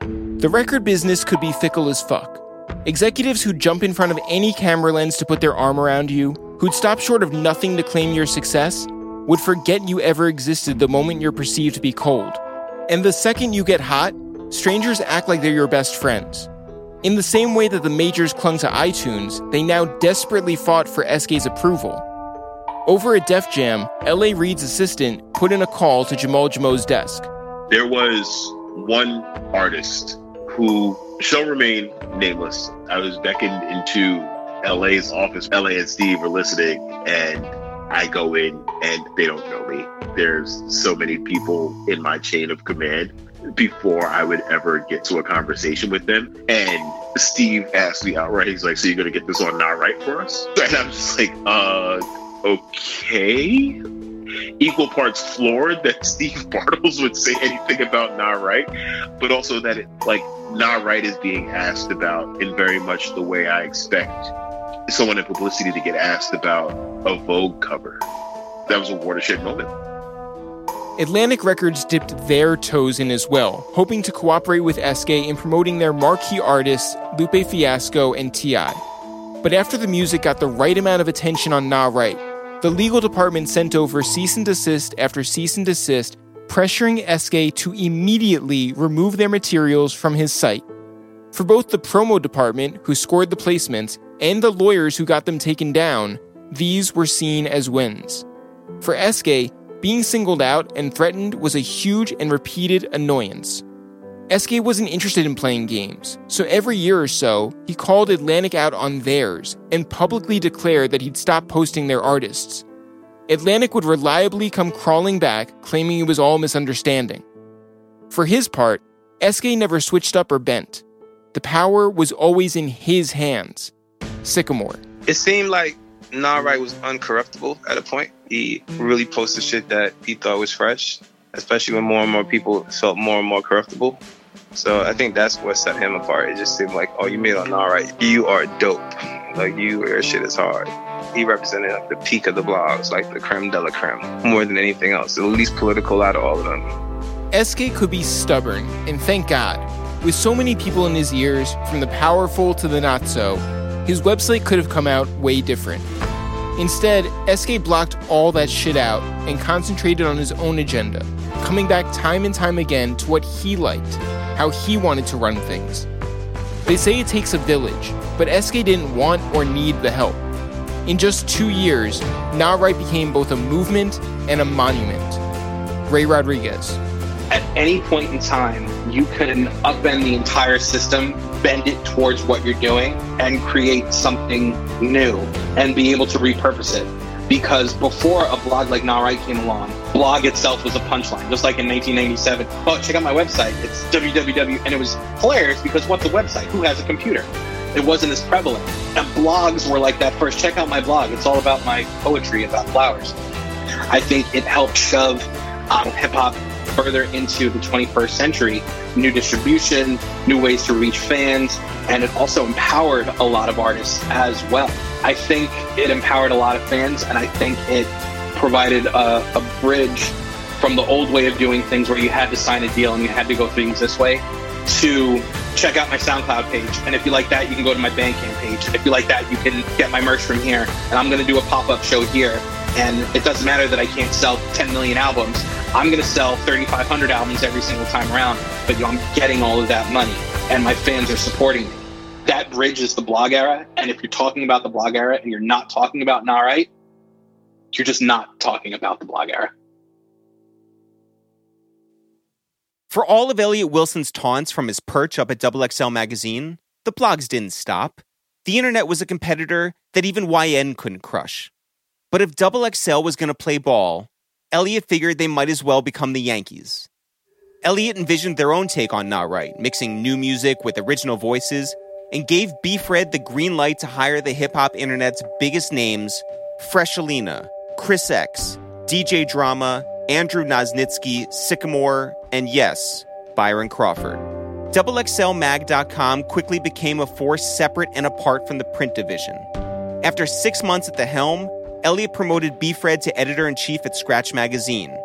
The record business could be fickle as fuck. Executives who'd jump in front of any camera lens to put their arm around you, who'd stop short of nothing to claim your success, would forget you ever existed the moment you're perceived to be cold. And the second you get hot, strangers act like they're your best friends. In the same way that the majors clung to iTunes, they now desperately fought for SK's approval. Over at Def Jam, L.A. Reid's assistant put in a call to Jamal Jamo's desk. There was one artist who shall remain nameless. I was beckoned into LA's office. LA and Steve are listening, and I go in and they don't know me. There's so many people in my chain of command before I would ever get to a conversation with them. And Steve asked me outright, he's like, So you're gonna get this on Nah Right for us? And I'm just like, uh okay. Equal parts floored that Steve Bartels would say anything about Nah Right, but also that it like Nah Right is being asked about in very much the way I expect someone in publicity to get asked about a Vogue cover. That was a watershed moment. Atlantic Records dipped their toes in as well, hoping to cooperate with SK in promoting their marquee artists Lupe Fiasco and T.I. But after the music got the right amount of attention on Nah Right, the legal department sent over cease and desist after cease and desist, pressuring SK to immediately remove their materials from his site. For both the promo department, who scored the placements, and the lawyers who got them taken down, these were seen as wins. For SK, being singled out and threatened was a huge and repeated annoyance. SK wasn't interested in playing games, so every year or so, he called Atlantic out on theirs and publicly declared that he'd stop posting their artists. Atlantic would reliably come crawling back, claiming it was all misunderstanding. For his part, SK never switched up or bent. The power was always in his hands. Sickamore. It seemed like Nah Right was uncorruptible at a point. He really posted shit that he thought was fresh, especially when more and more people felt more and more corruptible. So I think that's what set him apart. It just seemed like, oh, you made on Nah Right. You are dope. Like you, your shit is hard. He represented like the peak of the blogs, like the creme de la creme, more than anything else. The least political out of all of them. SK could be stubborn, and thank God. With so many people in his ears, from the powerful to the not so, his website could have come out way different. Instead, SK blocked all that shit out and concentrated on his own agenda, coming back time and time again to what he liked, how he wanted to run things. They say it takes a village, but SK didn't want or need the help. In just two years, Nah Right became both a movement and a monument. Ray Rodriguez. At any point in time, you can upend the entire system, bend it towards what you're doing, and create something new and be able to repurpose it. Because before a blog like Nah Right came along, blog itself was a punchline, just like in 1997. Oh, check out my website. It's www. And it was hilarious because what's a website? Who has a computer? It wasn't as prevalent. And blogs were like that first. Check out my blog. It's all about my poetry about flowers. I think it helped shove um, hip hop further into the 21st century. New distribution, new ways to reach fans, and it also empowered a lot of artists as well. I think it empowered a lot of fans, and I think it provided a, a bridge from the old way of doing things where you had to sign a deal and you had to go things this way to check out my SoundCloud page. And if you like that, you can go to my Bandcamp page. If you like that, you can get my merch from here. And I'm going to do a pop up show here. And it doesn't matter that I can't sell 10 million albums. I'm going to sell 3,500 albums every single time around. But you know, I'm getting all of that money, and my fans are supporting me. That bridge is the blog era. And if you're talking about the blog era and you're not talking about Nah Right, you're just not talking about the blog era. For all of Elliott Wilson's taunts from his perch up at XXL magazine, the blogs didn't stop. The internet was a competitor that even YN couldn't crush. But if XXL was going to play ball, Elliott figured they might as well become the Yankees. Elliott envisioned their own take on Nah Right, mixing new music with original voices, and gave B-Fred the green light to hire the hip hop internet's biggest names Fresh Alina, Chris X, DJ Drama, Andrew Nosnitsky, Sickamore, and yes, Byron Crawford. XXLMag.com quickly became a force separate and apart from the print division. After six months at the helm, Elliott promoted B-Fred to editor in chief at Scratch Magazine.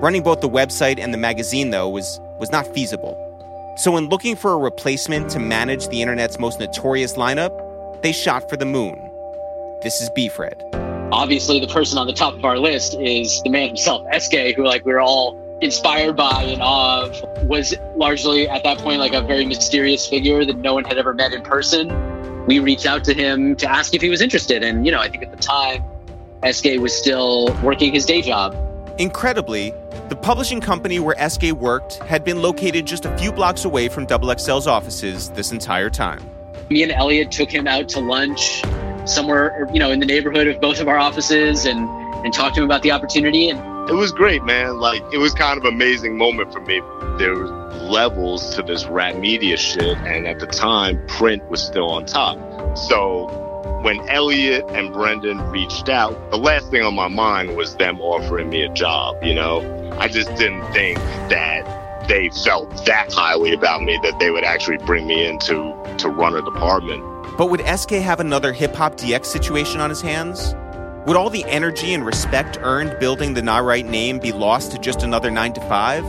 Running both the website and the magazine, though, was, was not feasible. So, when looking for a replacement to manage the internet's most notorious lineup, they shot for the moon. This is B-Fred. Obviously, the person on the top of our list is the man himself, SK, who like we're all inspired by and of, was largely at that point like a very mysterious figure that no one had ever met in person. We reached out to him to ask if he was interested, and you know, I think at the time, SK was still working his day job. Incredibly, the publishing company where SK worked had been located just a few blocks away from XXL's offices this entire time. Me and Elliott took him out to lunch somewhere, you know, in the neighborhood of both of our offices and, and talked to him about the opportunity. And it was great, man. Like it was kind of amazing moment for me. There were levels to this rap media shit, and at the time, print was still on top. So when Elliott and Brendan reached out, the last thing on my mind was them offering me a job. You know, I just didn't think that they felt that highly about me that they would actually bring me in to, to run a department. But would SK have another hip hop DX situation on his hands? Would all the energy and respect earned building the Nah Right name be lost to just another 9 to 5?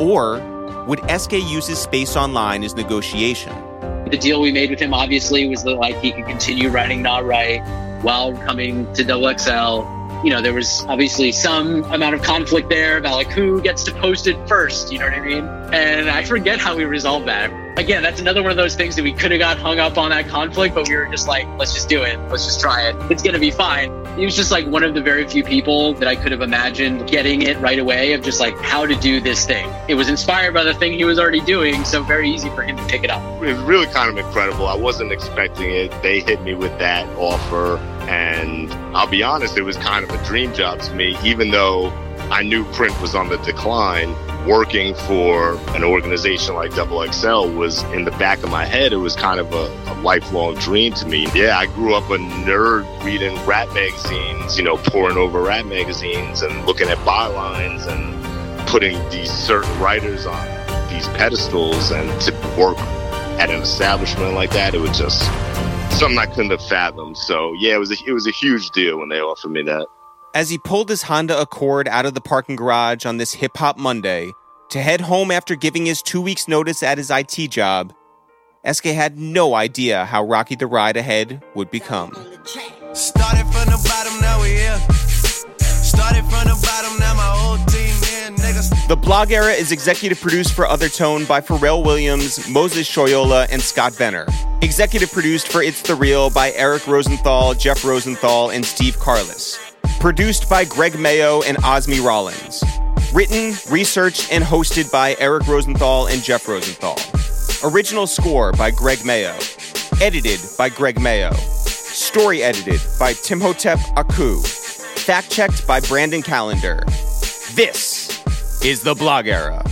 Or would SK use his space online as negotiation? The deal we made with him obviously was that like he could continue writing Nah Right while coming to Double XL. You know, there was obviously some amount of conflict there about like who gets to post it first, you know what I mean? And I forget how we resolved that. Again, that's another one of those things that we could have got hung up on that conflict, but we were just like, let's just do it. Let's just try it. It's going to be fine. He was just like one of the very few people that I could have imagined getting it right away of just like how to do this thing. It was inspired by the thing he was already doing, so very easy for him to pick it up. It was really kind of incredible. I wasn't expecting it. They hit me with that offer, and I'll be honest, it was kind of a dream job to me, even though I knew print was on the decline. Working for an organization like Double XL was in the back of my head. It was kind of a, a, lifelong dream to me. Yeah, I grew up a nerd reading rap magazines, you know, pouring over rap magazines and looking at bylines and putting these certain writers on these pedestals and to work at an establishment like that, it was just something I couldn't have fathomed. So yeah, it was a, it was a huge deal when they offered me that. As he pulled his Honda Accord out of the parking garage on this Hip Hop Monday to head home after giving his two weeks' notice at his IT job, SK had no idea how rocky the ride ahead would become. Started from the bottom, now we here. Started from the bottom, now my whole team here, niggas. The blog era is executive produced for OTHERtone by Pharrell Williams, Moses Shoyola, and Scott Vener. Executive produced for It's the Real by Eric Rosenthal, Jeff Rosenthal, and Steve Carless. Produced by Greg Mayo and Osmi Rollins. Written, researched, and hosted by Eric Rosenthal and Jeff Rosenthal. Original score by Greg Mayo. Edited by Greg Mayo. Story edited by Timhotep Aku. Fact checked by Brandon Calendar. This is the blog era.